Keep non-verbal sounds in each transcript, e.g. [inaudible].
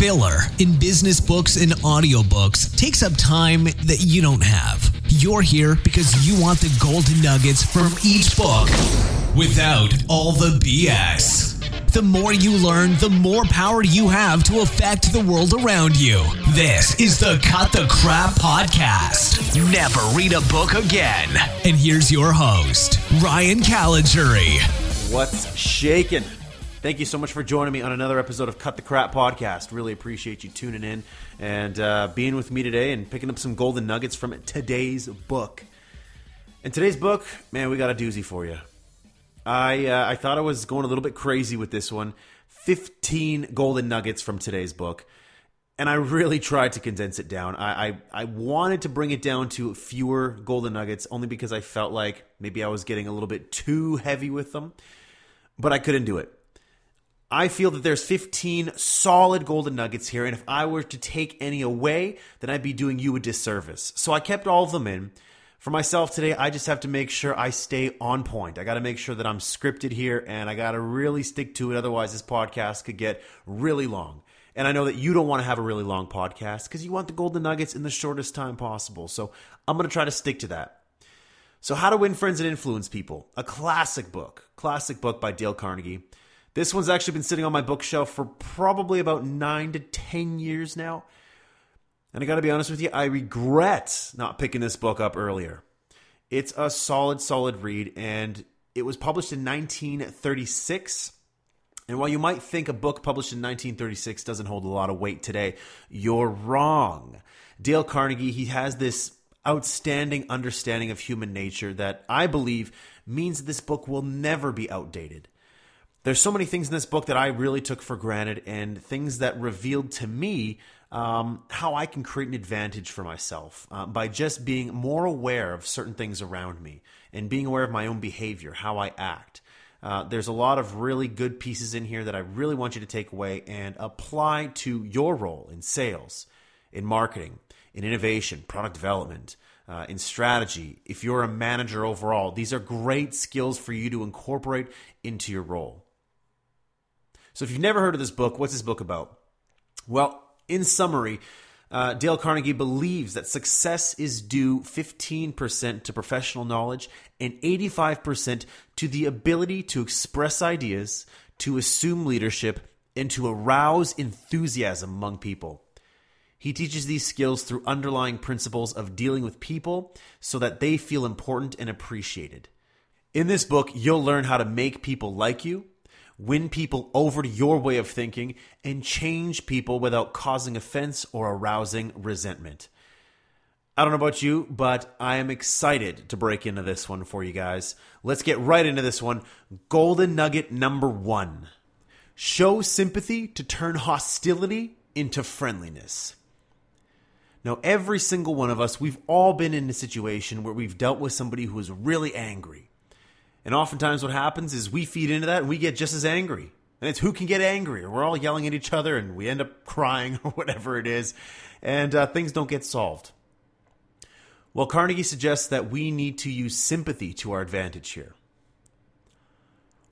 Filler in business books and audiobooks takes up time that you don't have. You're here because you want the golden nuggets from each book without all the BS. The more you learn, the more power you have to affect the world around you. This is the Cut the Crap Podcast. Never read a book again. And here's your host, Ryan Caligiuri. What's shaking? Thank you so much for joining me on another episode of Cut the Crap Podcast. Really appreciate you tuning in and uh, being with me today and picking up some golden nuggets from today's book. In today's book, man, we got a doozy for you. I uh, I thought I was going a little bit crazy with this one. 15 golden nuggets from today's book. And I really tried to condense it down. I, I, I wanted to bring it down to fewer golden nuggets only because I felt like maybe I was getting a little bit too heavy with them, but I couldn't do it. I feel that there's 15 solid golden nuggets here, and if I were to take any away, then I'd be doing you a disservice. So I kept all of them in for myself today, I just have to make sure I stay on point. I got to make sure that I'm scripted here and I got to really stick to it. Otherwise, this podcast could get really long. And I know that you don't want to have a really long podcast because you want the golden nuggets in the shortest time possible. So I'm going to try to stick to that. So, How to Win Friends and Influence People, a classic book, classic book by Dale Carnegie. This one's actually been sitting on my bookshelf for probably about nine to 10 years now. And I got to be honest with you, I regret not picking this book up earlier. It's a solid, solid read, and it was published in 1936. And while you might think a book published in 1936 doesn't hold a lot of weight today, you're wrong. Dale Carnegie, he has this outstanding understanding of human nature that I believe means this book will never be outdated. There's so many things in this book that I really took for granted and things that revealed to me um, how I can create an advantage for myself uh, by just being more aware of certain things around me and being aware of my own behavior, how I act. Uh, there's a lot of really good pieces in here that I really want you to take away and apply to your role in sales, in marketing, in innovation, product development, uh, in strategy. If you're a manager overall, these are great skills for you to incorporate into your role. So, if you've never heard of this book, what's this book about? Well, in summary, uh, Dale Carnegie believes that success is due 15% to professional knowledge and 85% to the ability to express ideas, to assume leadership, and to arouse enthusiasm among people. He teaches these skills through underlying principles of dealing with people so that they feel important and appreciated. In this book, you'll learn how to make people like you, win people over to your way of thinking, and change people without causing offense or arousing resentment. I don't know about you, but I am excited to break into this one for you guys. Let's get right into this one. Golden nugget number one show sympathy to turn hostility into friendliness. Now, every single one of us, we've all been in a situation where we've dealt with somebody who is really angry. And oftentimes, what happens is we feed into that and we get just as angry. And it's who can get angrier. We're all yelling at each other and we end up crying [laughs] or whatever it is, and uh, things don't get solved. Well, Carnegie suggests that we need to use sympathy to our advantage here.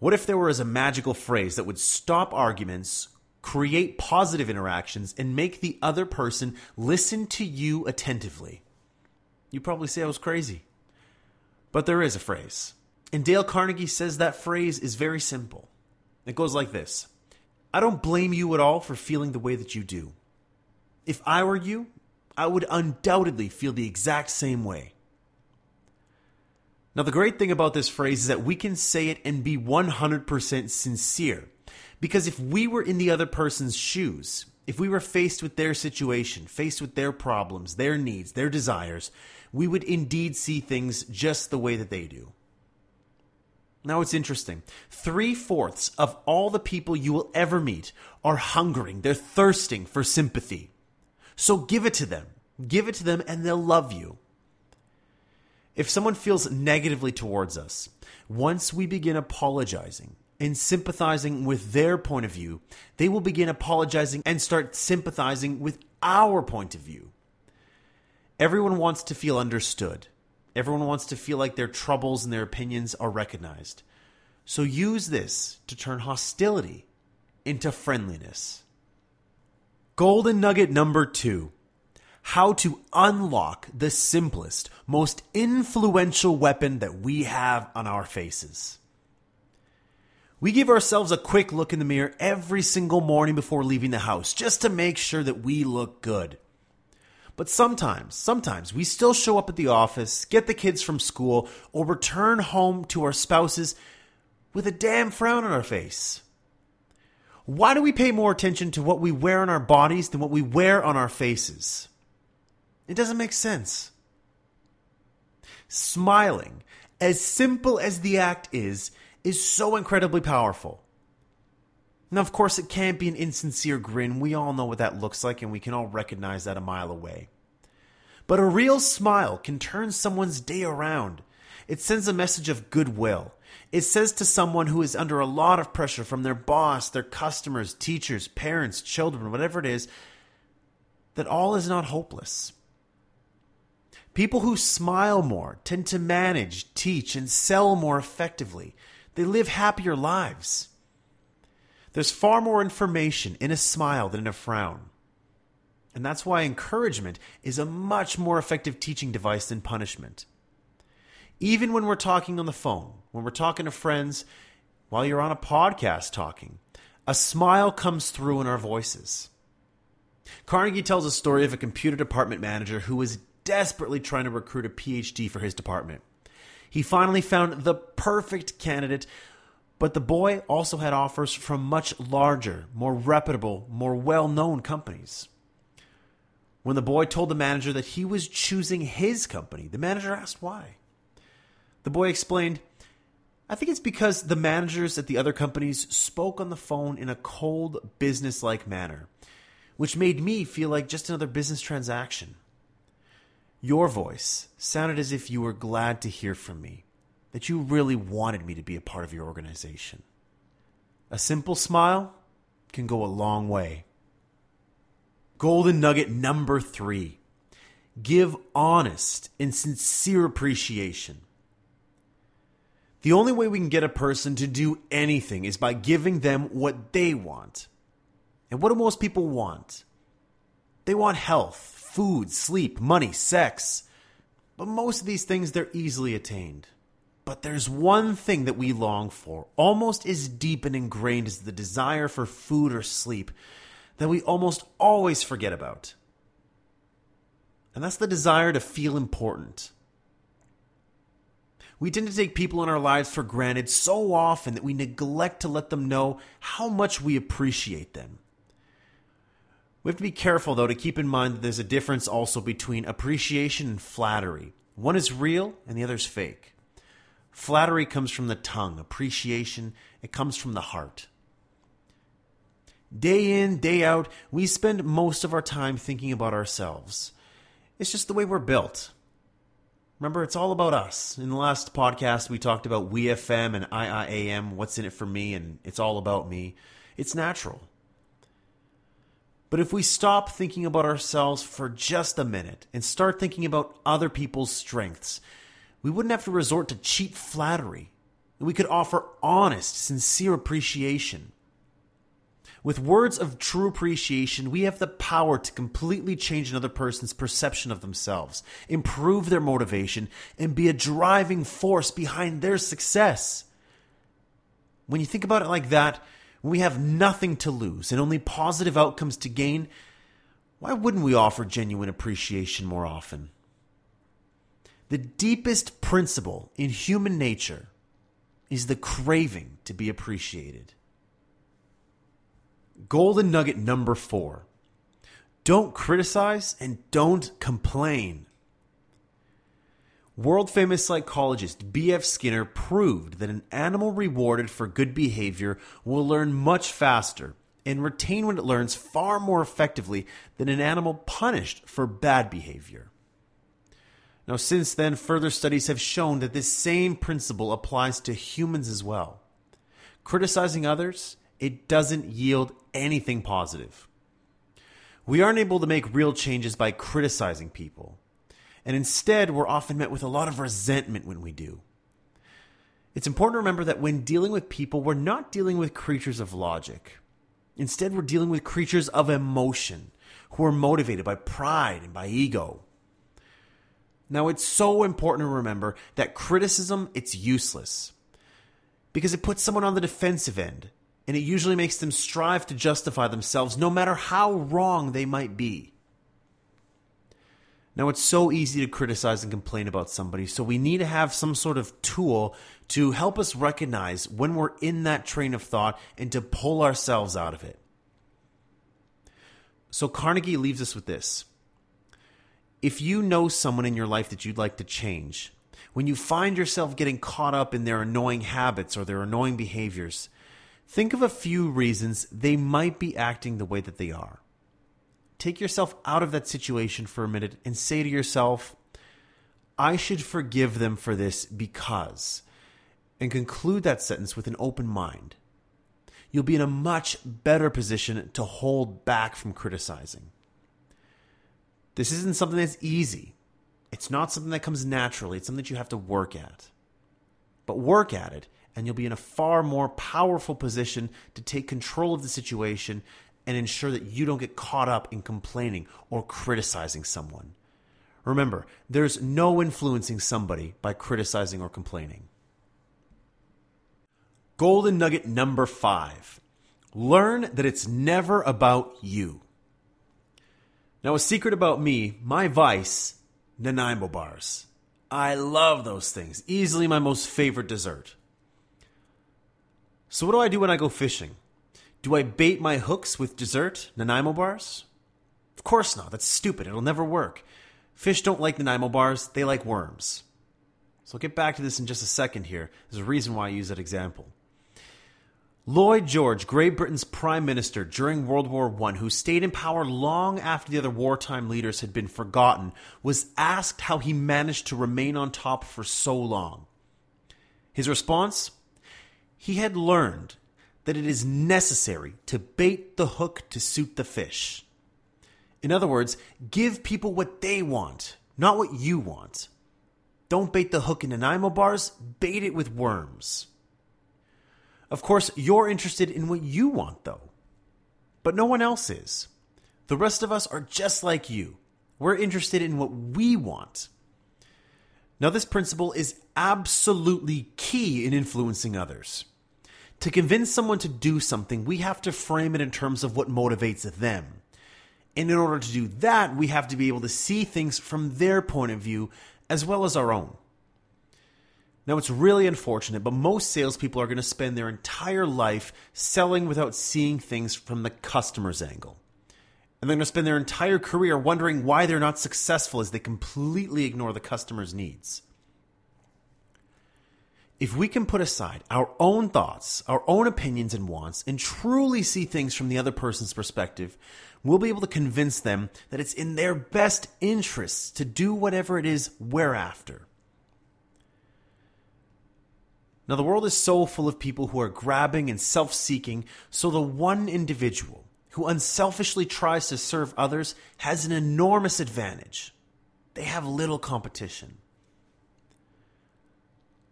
What if there was a magical phrase that would stop arguments, create positive interactions, and make the other person listen to you attentively? You probably say I was crazy. But there is a phrase. And Dale Carnegie says that phrase is very simple. It goes like this I don't blame you at all for feeling the way that you do. If I were you, I would undoubtedly feel the exact same way. Now, the great thing about this phrase is that we can say it and be 100% sincere. Because if we were in the other person's shoes, if we were faced with their situation, faced with their problems, their needs, their desires, we would indeed see things just the way that they do. Now it's interesting. Three fourths of all the people you will ever meet are hungering, they're thirsting for sympathy. So give it to them. Give it to them and they'll love you. If someone feels negatively towards us, once we begin apologizing and sympathizing with their point of view, they will begin apologizing and start sympathizing with our point of view. Everyone wants to feel understood. Everyone wants to feel like their troubles and their opinions are recognized. So use this to turn hostility into friendliness. Golden nugget number two how to unlock the simplest, most influential weapon that we have on our faces. We give ourselves a quick look in the mirror every single morning before leaving the house just to make sure that we look good. But sometimes, sometimes we still show up at the office, get the kids from school, or return home to our spouses with a damn frown on our face. Why do we pay more attention to what we wear on our bodies than what we wear on our faces? It doesn't make sense. Smiling, as simple as the act is, is so incredibly powerful. Now, of course, it can't be an insincere grin. We all know what that looks like, and we can all recognize that a mile away. But a real smile can turn someone's day around. It sends a message of goodwill. It says to someone who is under a lot of pressure from their boss, their customers, teachers, parents, children, whatever it is, that all is not hopeless. People who smile more tend to manage, teach, and sell more effectively. They live happier lives. There's far more information in a smile than in a frown. And that's why encouragement is a much more effective teaching device than punishment. Even when we're talking on the phone, when we're talking to friends, while you're on a podcast talking, a smile comes through in our voices. Carnegie tells a story of a computer department manager who was desperately trying to recruit a PhD for his department. He finally found the perfect candidate, but the boy also had offers from much larger, more reputable, more well known companies. When the boy told the manager that he was choosing his company, the manager asked why. The boy explained, I think it's because the managers at the other companies spoke on the phone in a cold, business like manner, which made me feel like just another business transaction. Your voice sounded as if you were glad to hear from me, that you really wanted me to be a part of your organization. A simple smile can go a long way. Golden nugget number three give honest and sincere appreciation. The only way we can get a person to do anything is by giving them what they want. And what do most people want? They want health, food, sleep, money, sex. But most of these things, they're easily attained. But there's one thing that we long for, almost as deep and ingrained as the desire for food or sleep, that we almost always forget about. And that's the desire to feel important. We tend to take people in our lives for granted so often that we neglect to let them know how much we appreciate them. We have to be careful, though, to keep in mind that there's a difference also between appreciation and flattery. One is real and the other is fake. Flattery comes from the tongue, appreciation, it comes from the heart. Day in, day out, we spend most of our time thinking about ourselves. It's just the way we're built. Remember, it's all about us. In the last podcast, we talked about WIIFM and IIAM, what's in it for me, and it's all about me. It's natural. But if we stop thinking about ourselves for just a minute and start thinking about other people's strengths, we wouldn't have to resort to cheap flattery. We could offer honest, sincere appreciation. With words of true appreciation, we have the power to completely change another person's perception of themselves, improve their motivation, and be a driving force behind their success. When you think about it like that, we have nothing to lose and only positive outcomes to gain, why wouldn't we offer genuine appreciation more often? The deepest principle in human nature is the craving to be appreciated. Golden nugget number four don't criticize and don't complain. World famous psychologist B.F. Skinner proved that an animal rewarded for good behavior will learn much faster and retain what it learns far more effectively than an animal punished for bad behavior. Now, since then, further studies have shown that this same principle applies to humans as well. Criticizing others, it doesn't yield anything positive. We aren't able to make real changes by criticizing people and instead we're often met with a lot of resentment when we do. It's important to remember that when dealing with people, we're not dealing with creatures of logic. Instead, we're dealing with creatures of emotion who are motivated by pride and by ego. Now, it's so important to remember that criticism, it's useless because it puts someone on the defensive end and it usually makes them strive to justify themselves no matter how wrong they might be. Now, it's so easy to criticize and complain about somebody, so we need to have some sort of tool to help us recognize when we're in that train of thought and to pull ourselves out of it. So, Carnegie leaves us with this if you know someone in your life that you'd like to change, when you find yourself getting caught up in their annoying habits or their annoying behaviors, think of a few reasons they might be acting the way that they are. Take yourself out of that situation for a minute and say to yourself, I should forgive them for this because, and conclude that sentence with an open mind. You'll be in a much better position to hold back from criticizing. This isn't something that's easy. It's not something that comes naturally. It's something that you have to work at. But work at it, and you'll be in a far more powerful position to take control of the situation and ensure that you don't get caught up in complaining or criticizing someone. Remember, there's no influencing somebody by criticizing or complaining. Golden nugget number five learn that it's never about you. Now, a secret about me, my vice, Nanaimo bars. I love those things. Easily my most favorite dessert. So, what do I do when I go fishing? Do I bait my hooks with dessert, Nanaimo bars? Of course not. That's stupid. It'll never work. Fish don't like Nanaimo bars, they like worms. So, I'll get back to this in just a second here. There's a reason why I use that example. Lloyd George, Great Britain's prime minister during World War I, who stayed in power long after the other wartime leaders had been forgotten, was asked how he managed to remain on top for so long. His response? He had learned that it is necessary to bait the hook to suit the fish. In other words, give people what they want, not what you want. Don't bait the hook in Nanaimo bars, bait it with worms. Of course, you're interested in what you want, though. But no one else is. The rest of us are just like you. We're interested in what we want. Now, this principle is absolutely key in influencing others. To convince someone to do something, we have to frame it in terms of what motivates them. And in order to do that, we have to be able to see things from their point of view as well as our own. Now, it's really unfortunate, but most salespeople are going to spend their entire life selling without seeing things from the customer's angle. And they're going to spend their entire career wondering why they're not successful as they completely ignore the customer's needs. If we can put aside our own thoughts, our own opinions and wants, and truly see things from the other person's perspective, we'll be able to convince them that it's in their best interests to do whatever it is we're after. Now, the world is so full of people who are grabbing and self seeking, so the one individual who unselfishly tries to serve others has an enormous advantage. They have little competition.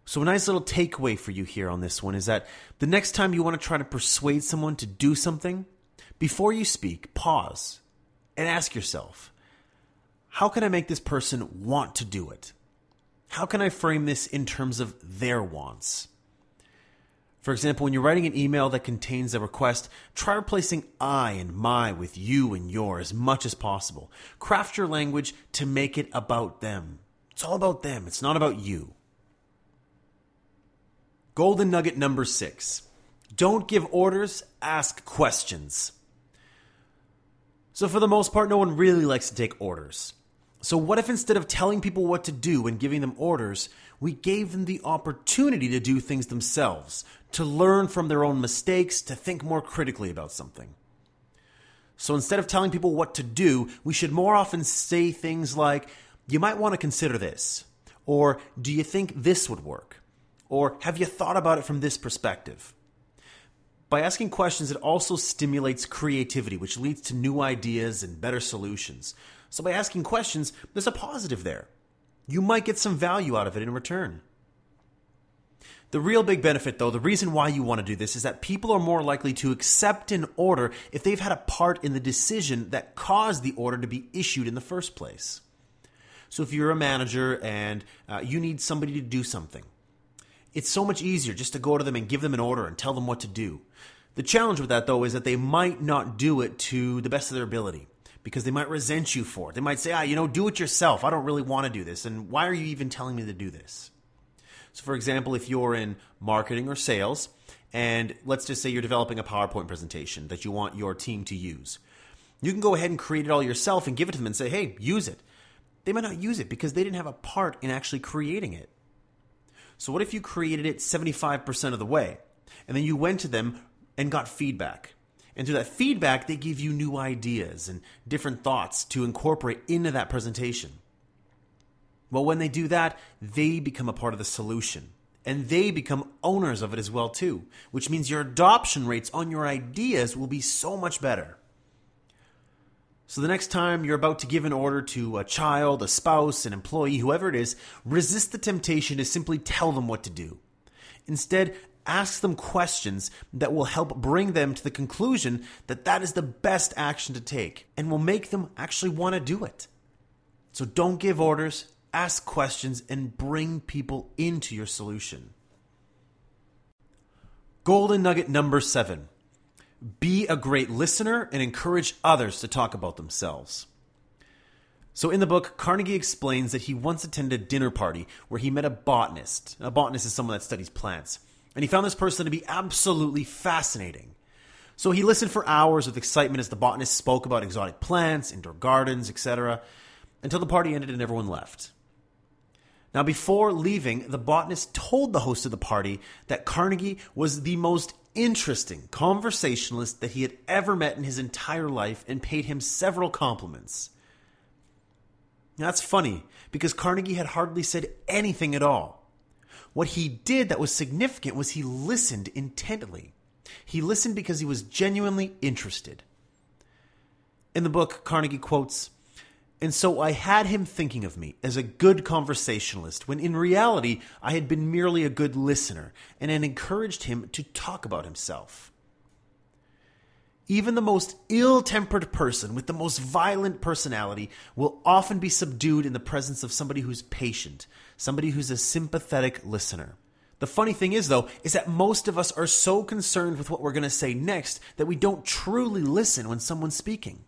So, a nice little takeaway for you here on this one is that the next time you want to try to persuade someone to do something, before you speak, pause and ask yourself how can I make this person want to do it? How can I frame this in terms of their wants? For example, when you're writing an email that contains a request, try replacing I and my with you and your as much as possible. Craft your language to make it about them. It's all about them, it's not about you. Golden nugget number six don't give orders, ask questions. So, for the most part, no one really likes to take orders. So, what if instead of telling people what to do and giving them orders, we gave them the opportunity to do things themselves, to learn from their own mistakes, to think more critically about something? So, instead of telling people what to do, we should more often say things like, You might want to consider this, or Do you think this would work? Or Have you thought about it from this perspective? By asking questions, it also stimulates creativity, which leads to new ideas and better solutions. So by asking questions, there's a positive there. You might get some value out of it in return. The real big benefit, though, the reason why you want to do this is that people are more likely to accept an order if they've had a part in the decision that caused the order to be issued in the first place. So if you're a manager and uh, you need somebody to do something, it's so much easier just to go to them and give them an order and tell them what to do. The challenge with that, though, is that they might not do it to the best of their ability because they might resent you for it. They might say, ah, you know, do it yourself. I don't really want to do this. And why are you even telling me to do this? So, for example, if you're in marketing or sales, and let's just say you're developing a PowerPoint presentation that you want your team to use, you can go ahead and create it all yourself and give it to them and say, hey, use it. They might not use it because they didn't have a part in actually creating it. So, what if you created it 75% of the way and then you went to them and got feedback? And through that feedback, they give you new ideas and different thoughts to incorporate into that presentation. Well, when they do that, they become a part of the solution. And they become owners of it as well too, which means your adoption rates on your ideas will be so much better. So the next time you're about to give an order to a child, a spouse, an employee, whoever it is, resist the temptation to simply tell them what to do. Instead, ask them questions that will help bring them to the conclusion that that is the best action to take and will make them actually want to do it. So don't give orders, ask questions, and bring people into your solution. Golden nugget number seven be a great listener and encourage others to talk about themselves. So, in the book, Carnegie explains that he once attended a dinner party where he met a botanist. A botanist is someone that studies plants. And he found this person to be absolutely fascinating. So he listened for hours with excitement as the botanist spoke about exotic plants, indoor gardens, etc., until the party ended and everyone left. Now, before leaving, the botanist told the host of the party that Carnegie was the most interesting conversationalist that he had ever met in his entire life and paid him several compliments. Now, that's funny because Carnegie had hardly said anything at all. What he did that was significant was he listened intently. He listened because he was genuinely interested. In the book, Carnegie quotes, and so I had him thinking of me as a good conversationalist when in reality I had been merely a good listener and had encouraged him to talk about himself. Even the most ill tempered person with the most violent personality will often be subdued in the presence of somebody who's patient, somebody who's a sympathetic listener. The funny thing is, though, is that most of us are so concerned with what we're going to say next that we don't truly listen when someone's speaking.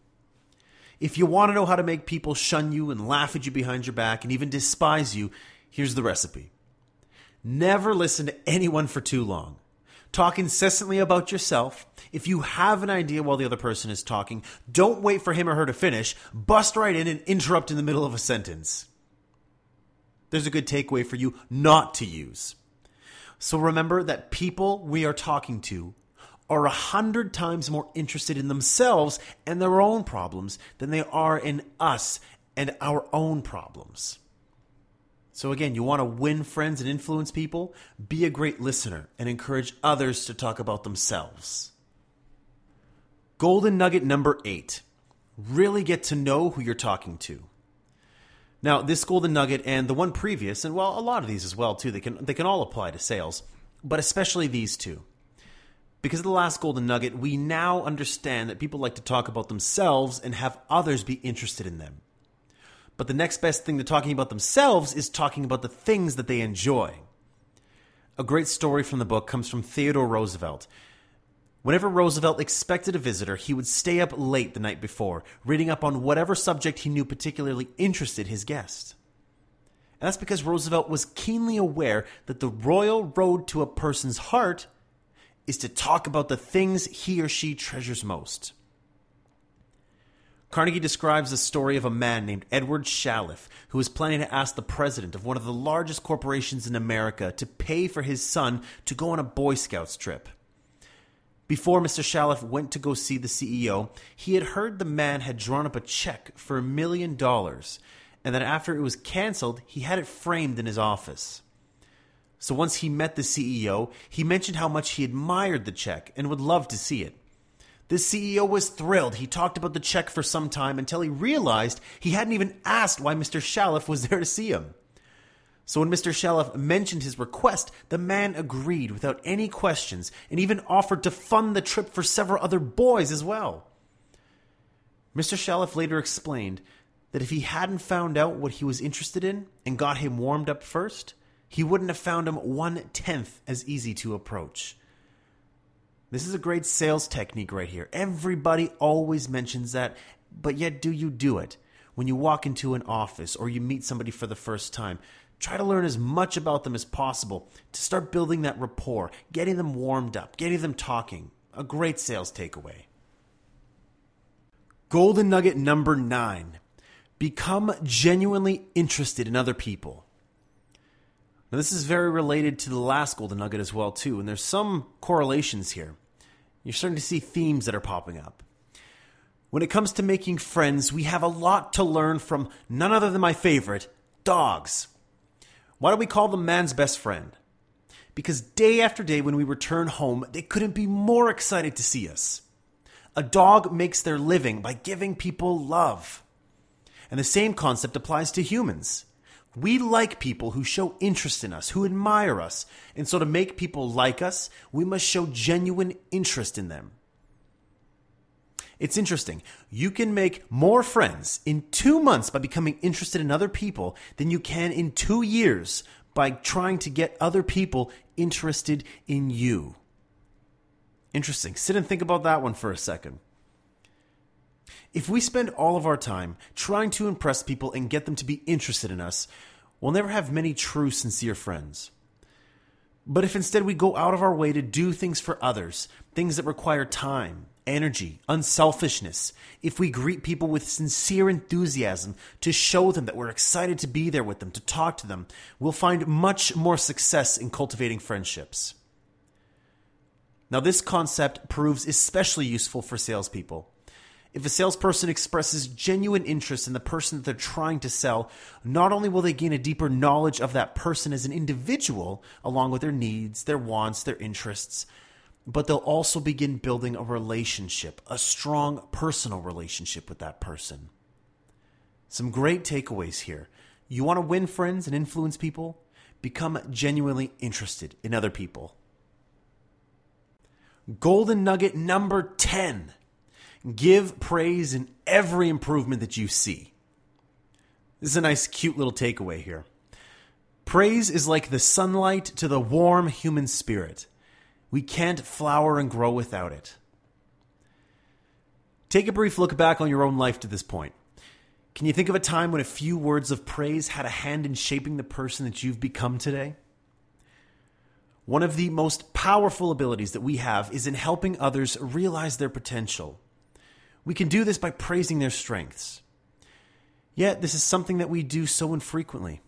If you want to know how to make people shun you and laugh at you behind your back and even despise you, here's the recipe. Never listen to anyone for too long. Talk incessantly about yourself. If you have an idea while the other person is talking, don't wait for him or her to finish. Bust right in and interrupt in the middle of a sentence. There's a good takeaway for you not to use. So remember that people we are talking to are a hundred times more interested in themselves and their own problems than they are in us and our own problems. So, again, you want to win friends and influence people? Be a great listener and encourage others to talk about themselves. Golden nugget number eight really get to know who you're talking to. Now, this golden nugget and the one previous, and well, a lot of these as well too, they can they can all apply to sales, but especially these two. Because of the last golden nugget, we now understand that people like to talk about themselves and have others be interested in them. But the next best thing to talking about themselves is talking about the things that they enjoy. A great story from the book comes from Theodore Roosevelt. Whenever Roosevelt expected a visitor, he would stay up late the night before, reading up on whatever subject he knew particularly interested his guest. And that's because Roosevelt was keenly aware that the royal road to a person's heart is to talk about the things he or she treasures most. Carnegie describes the story of a man named Edward Chalif who was planning to ask the president of one of the largest corporations in America to pay for his son to go on a Boy Scouts trip. Before Mr. Chalif went to go see the CEO, he had heard the man had drawn up a check for a million dollars, and that after it was canceled, he had it framed in his office. So once he met the CEO, he mentioned how much he admired the check and would love to see it. The CEO was thrilled. He talked about the check for some time until he realized he hadn't even asked why Mr. Chalif was there to see him. So when Mr. Chalif mentioned his request, the man agreed without any questions and even offered to fund the trip for several other boys as well. Mr. Chalif later explained that if he hadn't found out what he was interested in and got him warmed up first, he wouldn't have found him one tenth as easy to approach. This is a great sales technique right here. Everybody always mentions that, but yet do you do it? When you walk into an office or you meet somebody for the first time, Try to learn as much about them as possible to start building that rapport, getting them warmed up, getting them talking. A great sales takeaway. Golden nugget number nine become genuinely interested in other people. Now, this is very related to the last golden nugget as well, too, and there's some correlations here. You're starting to see themes that are popping up. When it comes to making friends, we have a lot to learn from none other than my favorite, dogs. Why do we call them man's best friend? Because day after day, when we return home, they couldn't be more excited to see us. A dog makes their living by giving people love. And the same concept applies to humans. We like people who show interest in us, who admire us. And so to make people like us, we must show genuine interest in them. It's interesting. You can make more friends in two months by becoming interested in other people than you can in two years by trying to get other people interested in you. Interesting. Sit and think about that one for a second. If we spend all of our time trying to impress people and get them to be interested in us, we'll never have many true, sincere friends. But if instead we go out of our way to do things for others, things that require time, energy, unselfishness, if we greet people with sincere enthusiasm to show them that we're excited to be there with them, to talk to them, we'll find much more success in cultivating friendships. Now, this concept proves especially useful for salespeople. If a salesperson expresses genuine interest in the person that they're trying to sell, not only will they gain a deeper knowledge of that person as an individual, along with their needs, their wants, their interests, but they'll also begin building a relationship, a strong personal relationship with that person. Some great takeaways here. You want to win friends and influence people? Become genuinely interested in other people. Golden nugget number 10 give praise in every improvement that you see. This is a nice, cute little takeaway here. Praise is like the sunlight to the warm human spirit. We can't flower and grow without it. Take a brief look back on your own life to this point. Can you think of a time when a few words of praise had a hand in shaping the person that you've become today? One of the most powerful abilities that we have is in helping others realize their potential. We can do this by praising their strengths. Yet, this is something that we do so infrequently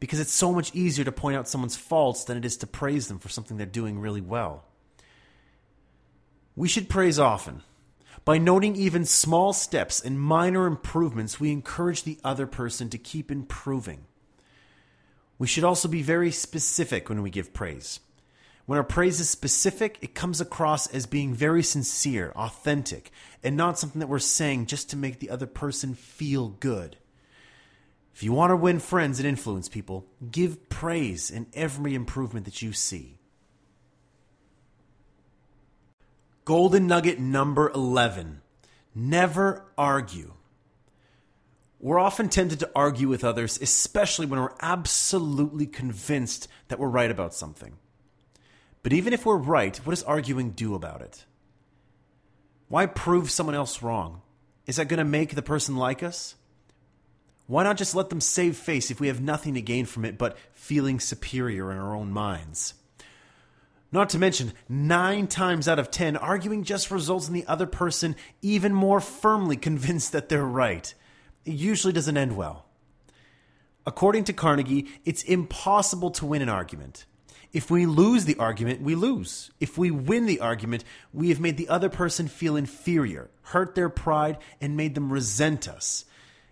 because it's so much easier to point out someone's faults than it is to praise them for something they're doing really well. We should praise often. By noting even small steps and minor improvements, we encourage the other person to keep improving. We should also be very specific when we give praise. When our praise is specific, it comes across as being very sincere, authentic, and not something that we're saying just to make the other person feel good. If you want to win friends and influence people, give praise in every improvement that you see. Golden nugget number 11 never argue. We're often tempted to argue with others, especially when we're absolutely convinced that we're right about something. But even if we're right, what does arguing do about it? Why prove someone else wrong? Is that going to make the person like us? Why not just let them save face if we have nothing to gain from it but feeling superior in our own minds? Not to mention, nine times out of ten, arguing just results in the other person even more firmly [laughs] convinced that they're right. It usually doesn't end well. According to Carnegie, it's impossible to win an argument. If we lose the argument, we lose. If we win the argument, we have made the other person feel inferior, hurt their pride, and made them resent us.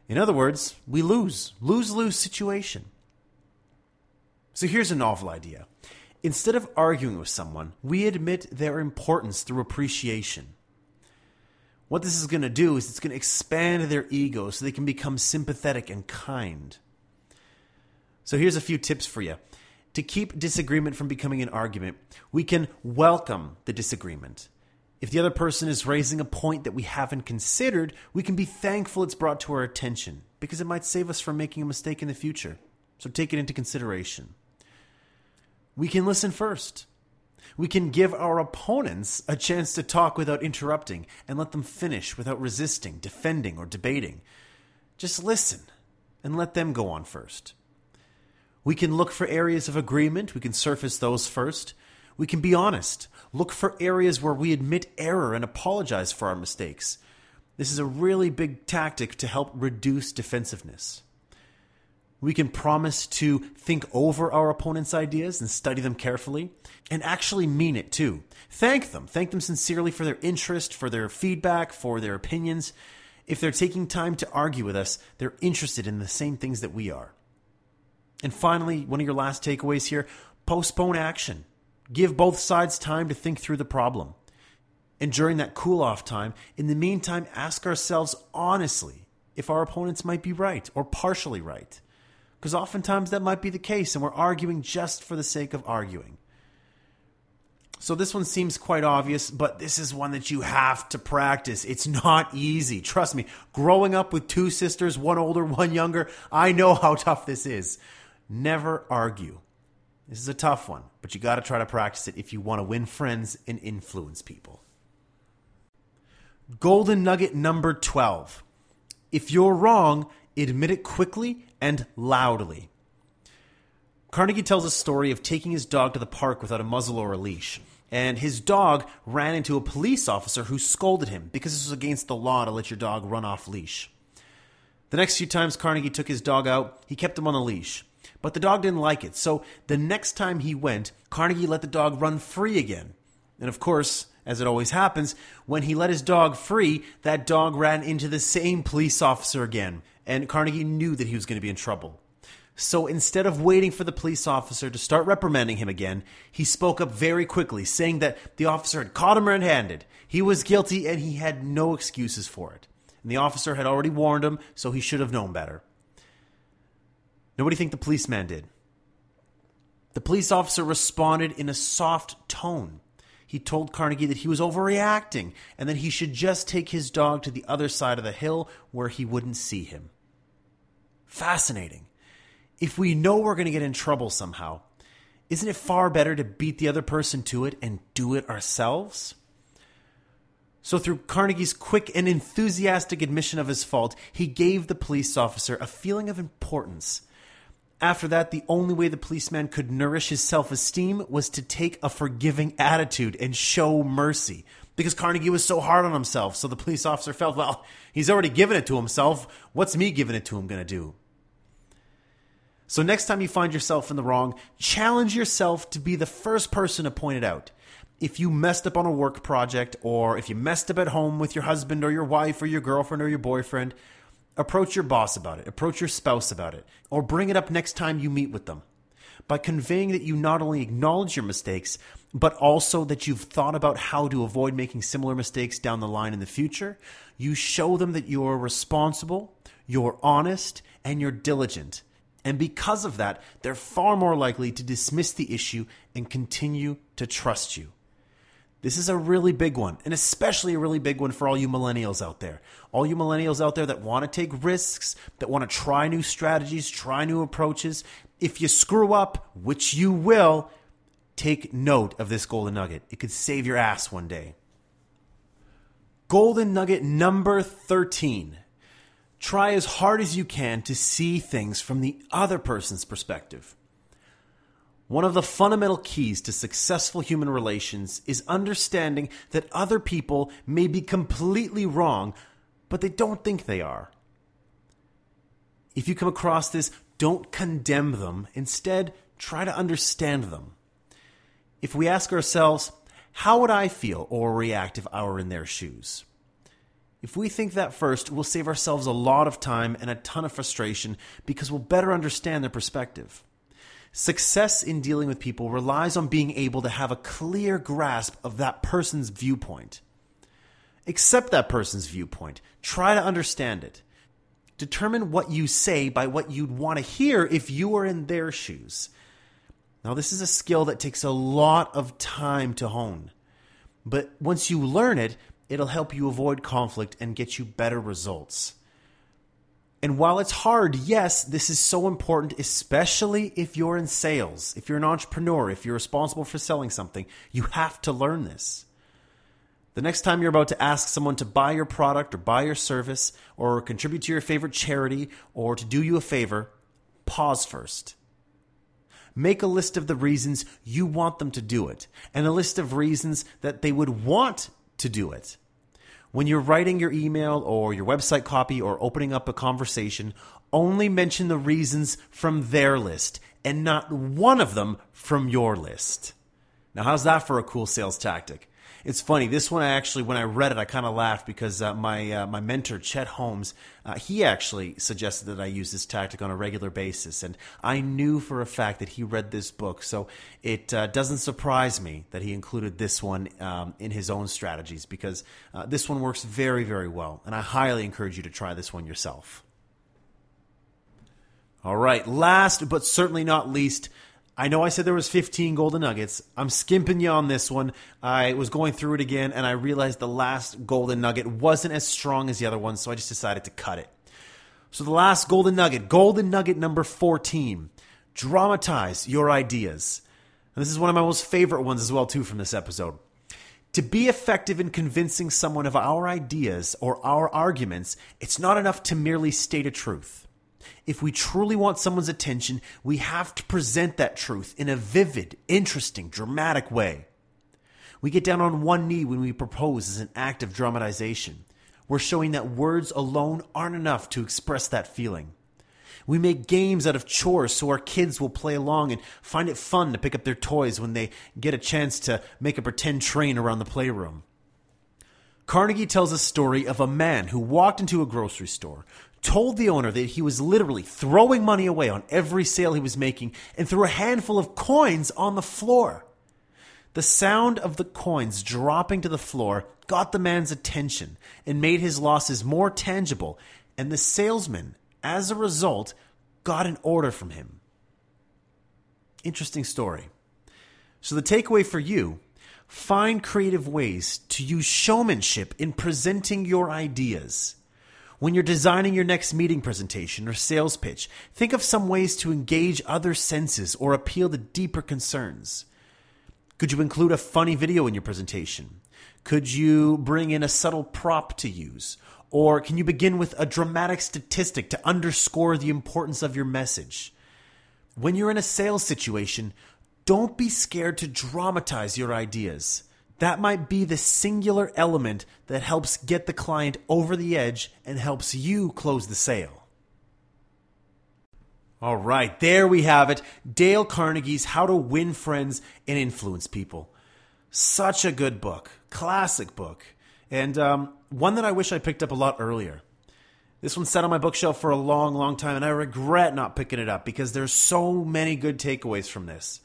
In other words, we lose. Lose lose situation. So here's a novel idea. Instead of arguing with someone, we admit their importance through appreciation. What this is going to do is it's going to expand their ego so they can become sympathetic and kind. So here's a few tips for you. To keep disagreement from becoming an argument, we can welcome the disagreement. If the other person is raising a point that we haven't considered, we can be thankful it's brought to our attention because it might save us from making a mistake in the future. So take it into consideration. We can listen first. We can give our opponents a chance to talk without interrupting and let them finish without resisting, defending, or debating. Just listen and let them go on first. We can look for areas of agreement, we can surface those first. We can be honest, look for areas where we admit error and apologize for our mistakes. This is a really big tactic to help reduce defensiveness. We can promise to think over our opponent's ideas and study them carefully and actually mean it too. Thank them. Thank them sincerely for their interest, for their feedback, for their opinions. If they're taking time to argue with us, they're interested in the same things that we are. And finally, one of your last takeaways here postpone action. Give both sides time to think through the problem. And during that cool off time, in the meantime, ask ourselves honestly if our opponents might be right or partially right. Because oftentimes that might be the case, and we're arguing just for the sake of arguing. So this one seems quite obvious, but this is one that you have to practice. It's not easy. Trust me, growing up with two sisters, one older, one younger, I know how tough this is. Never argue. This is a tough one, but you got to try to practice it if you want to win friends and influence people. Golden nugget number 12. If you're wrong, admit it quickly and loudly. Carnegie tells a story of taking his dog to the park without a muzzle or a leash. And his dog ran into a police officer who scolded him because this was against the law to let your dog run off leash. The next few times Carnegie took his dog out, he kept him on the leash. But the dog didn't like it, so the next time he went, Carnegie let the dog run free again. And of course, as it always happens, when he let his dog free, that dog ran into the same police officer again, and Carnegie knew that he was going to be in trouble. So instead of waiting for the police officer to start reprimanding him again, he spoke up very quickly, saying that the officer had caught him red handed. He was guilty and he had no excuses for it. And the officer had already warned him, so he should have known better. Now, what do you think the policeman did? The police officer responded in a soft tone. He told Carnegie that he was overreacting and that he should just take his dog to the other side of the hill where he wouldn't see him. Fascinating. If we know we're going to get in trouble somehow, isn't it far better to beat the other person to it and do it ourselves? So, through Carnegie's quick and enthusiastic admission of his fault, he gave the police officer a feeling of importance after that, the only way the policeman could nourish his self esteem was to take a forgiving attitude and show mercy. Because Carnegie was so hard on himself, so the police officer felt, well, he's already given it to himself. What's me giving it to him going to do? So, next time you find yourself in the wrong, challenge yourself to be the first person to point it out. If you messed up on a work project, or if you messed up at home with your husband or your wife or your girlfriend or your boyfriend, Approach your boss about it, approach your spouse about it, or bring it up next time you meet with them. By conveying that you not only acknowledge your mistakes, but also that you've thought about how to avoid making similar mistakes down the line in the future, you show them that you're responsible, you're honest, and you're diligent. And because of that, they're far more likely to dismiss the issue and continue to trust you. This is a really big one, and especially a really big one for all you millennials out there. All you millennials out there that want to take risks, that want to try new strategies, try new approaches. If you screw up, which you will, take note of this golden nugget. It could save your ass one day. Golden nugget number 13. Try as hard as you can to see things from the other person's perspective. One of the fundamental keys to successful human relations is understanding that other people may be completely wrong, but they don't think they are. If you come across this, don't condemn them. Instead, try to understand them. If we ask ourselves, how would I feel or react if I were in their shoes? If we think that first, we'll save ourselves a lot of time and a ton of frustration because we'll better understand their perspective. Success in dealing with people relies on being able to have a clear grasp of that person's viewpoint. Accept that person's viewpoint. Try to understand it. Determine what you say by what you'd want to hear if you were in their shoes. Now, this is a skill that takes a lot of time to hone. But once you learn it, it'll help you avoid conflict and get you better results. And while it's hard, yes, this is so important, especially if you're in sales, if you're an entrepreneur, if you're responsible for selling something, you have to learn this. The next time you're about to ask someone to buy your product or buy your service or contribute to your favorite charity or to do you a favor, pause first. Make a list of the reasons you want them to do it and a list of reasons that they would want to do it. When you're writing your email or your website copy or opening up a conversation, only mention the reasons from their list and not one of them from your list. Now, how's that for a cool sales tactic? It's funny. This one, I actually, when I read it, I kind of laughed because uh, my uh, my mentor Chet Holmes, uh, he actually suggested that I use this tactic on a regular basis, and I knew for a fact that he read this book. So it uh, doesn't surprise me that he included this one um, in his own strategies because uh, this one works very very well, and I highly encourage you to try this one yourself. All right, last but certainly not least. I know I said there was 15 golden nuggets. I'm skimping you on this one. I was going through it again and I realized the last golden nugget wasn't as strong as the other one, so I just decided to cut it. So the last golden nugget, golden nugget number 14, dramatize your ideas. And this is one of my most favorite ones as well too from this episode. To be effective in convincing someone of our ideas or our arguments, it's not enough to merely state a truth. If we truly want someone's attention, we have to present that truth in a vivid, interesting, dramatic way. We get down on one knee when we propose as an act of dramatization. We're showing that words alone aren't enough to express that feeling. We make games out of chores so our kids will play along and find it fun to pick up their toys when they get a chance to make a pretend train around the playroom. Carnegie tells a story of a man who walked into a grocery store, told the owner that he was literally throwing money away on every sale he was making and threw a handful of coins on the floor. The sound of the coins dropping to the floor got the man's attention and made his losses more tangible, and the salesman, as a result, got an order from him. Interesting story. So, the takeaway for you find creative ways to use showmanship in presenting your ideas. When you're designing your next meeting presentation or sales pitch, think of some ways to engage other senses or appeal to deeper concerns. Could you include a funny video in your presentation? Could you bring in a subtle prop to use? Or can you begin with a dramatic statistic to underscore the importance of your message? When you're in a sales situation, don't be scared to dramatize your ideas. That might be the singular element that helps get the client over the edge and helps you close the sale. All right, there we have it. Dale Carnegie's How to Win Friends and Influence People. Such a good book, classic book, and um, one that I wish I picked up a lot earlier. This one sat on my bookshelf for a long, long time, and I regret not picking it up because there's so many good takeaways from this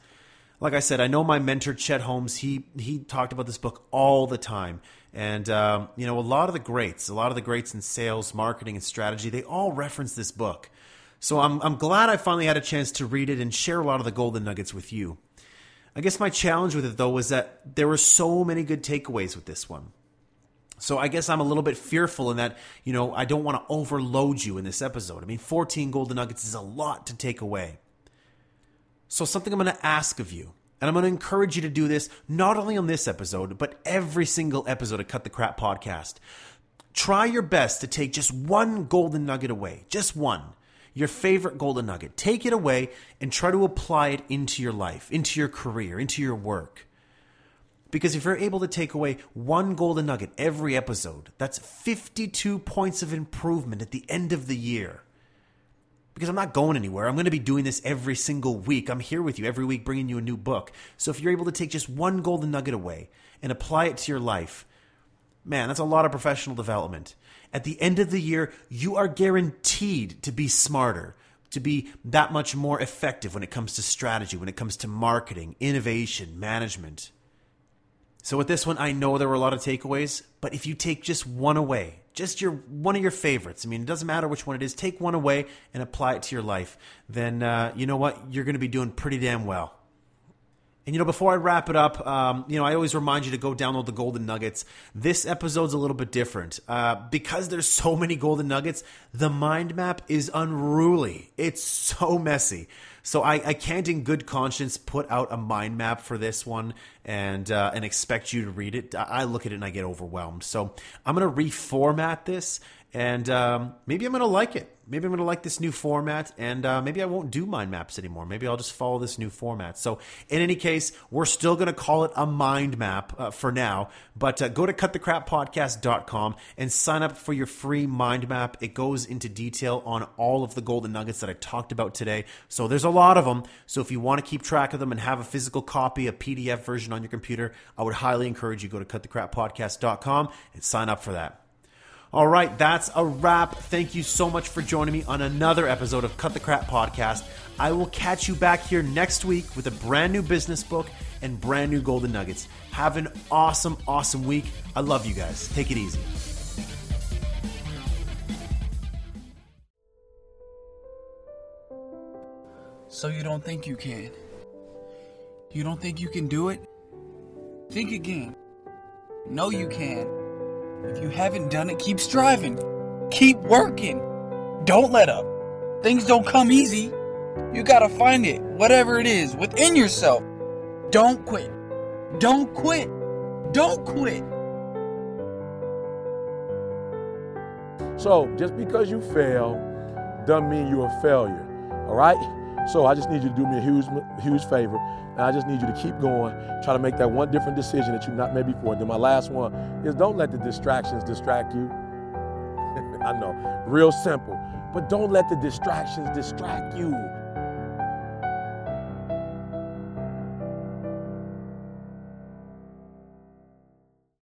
like I said, I know my mentor Chet Holmes. He he talked about this book all the time, and um, you know a lot of the greats, a lot of the greats in sales, marketing, and strategy, they all reference this book. So I'm I'm glad I finally had a chance to read it and share a lot of the golden nuggets with you. I guess my challenge with it though was that there were so many good takeaways with this one. So I guess I'm a little bit fearful in that, you know, I don't want to overload you in this episode. I mean, 14 golden nuggets is a lot to take away. So, something I'm going to ask of you, and I'm going to encourage you to do this not only on this episode, but every single episode of Cut the Crap podcast. Try your best to take just one golden nugget away, just one, your favorite golden nugget. Take it away and try to apply it into your life, into your career, into your work. Because if you're able to take away one golden nugget every episode, that's 52 points of improvement at the end of the year because I'm not going anywhere. I'm going to be doing this every single week. I'm here with you every week bringing you a new book. So if you're able to take just one golden nugget away and apply it to your life, man, that's a lot of professional development. At the end of the year, you are guaranteed to be smarter, to be that much more effective when it comes to strategy, when it comes to marketing, innovation, management. So with this one, I know there were a lot of takeaways, but if you take just one away, just your one of your favorites, I mean, it doesn't matter which one it is, take one away and apply it to your life, then uh, you know what? You're going to be doing pretty damn well. And you know, before I wrap it up, um, you know, I always remind you to go download the Golden Nuggets. This episode's a little bit different uh, because there's so many Golden Nuggets. The mind map is unruly. It's so messy. So I, I can't, in good conscience, put out a mind map for this one and uh, and expect you to read it. I look at it and I get overwhelmed. So I'm gonna reformat this and um, maybe I'm going to like it. Maybe I'm going to like this new format, and uh, maybe I won't do mind maps anymore. Maybe I'll just follow this new format. So, in any case, we're still going to call it a mind map uh, for now. But uh, go to cutthecrappodcast.com and sign up for your free mind map. It goes into detail on all of the golden nuggets that I talked about today. So, there's a lot of them. So, if you want to keep track of them and have a physical copy, a PDF version on your computer, I would highly encourage you go to cutthecrappodcast.com and sign up for that. All right, that's a wrap. Thank you so much for joining me on another episode of Cut the Crap Podcast. I will catch you back here next week with a brand new business book and brand new golden nuggets. Have an awesome, awesome week. I love you guys. Take it easy. So you don't think you can? You don't think you can do it? Think again. No, you can. If you haven't done it, keep striving. Keep working. Don't let up. Things don't come easy. You gotta find it, whatever it is, within yourself. Don't quit. Don't quit. Don't quit. So just because you fail doesn't mean you're a failure. All right? So I just need you to do me a huge, huge favor. And I just need you to keep going, try to make that one different decision that you've not made before. And then my last one is don't let the distractions distract you. [laughs] I know, real simple. But don't let the distractions distract you.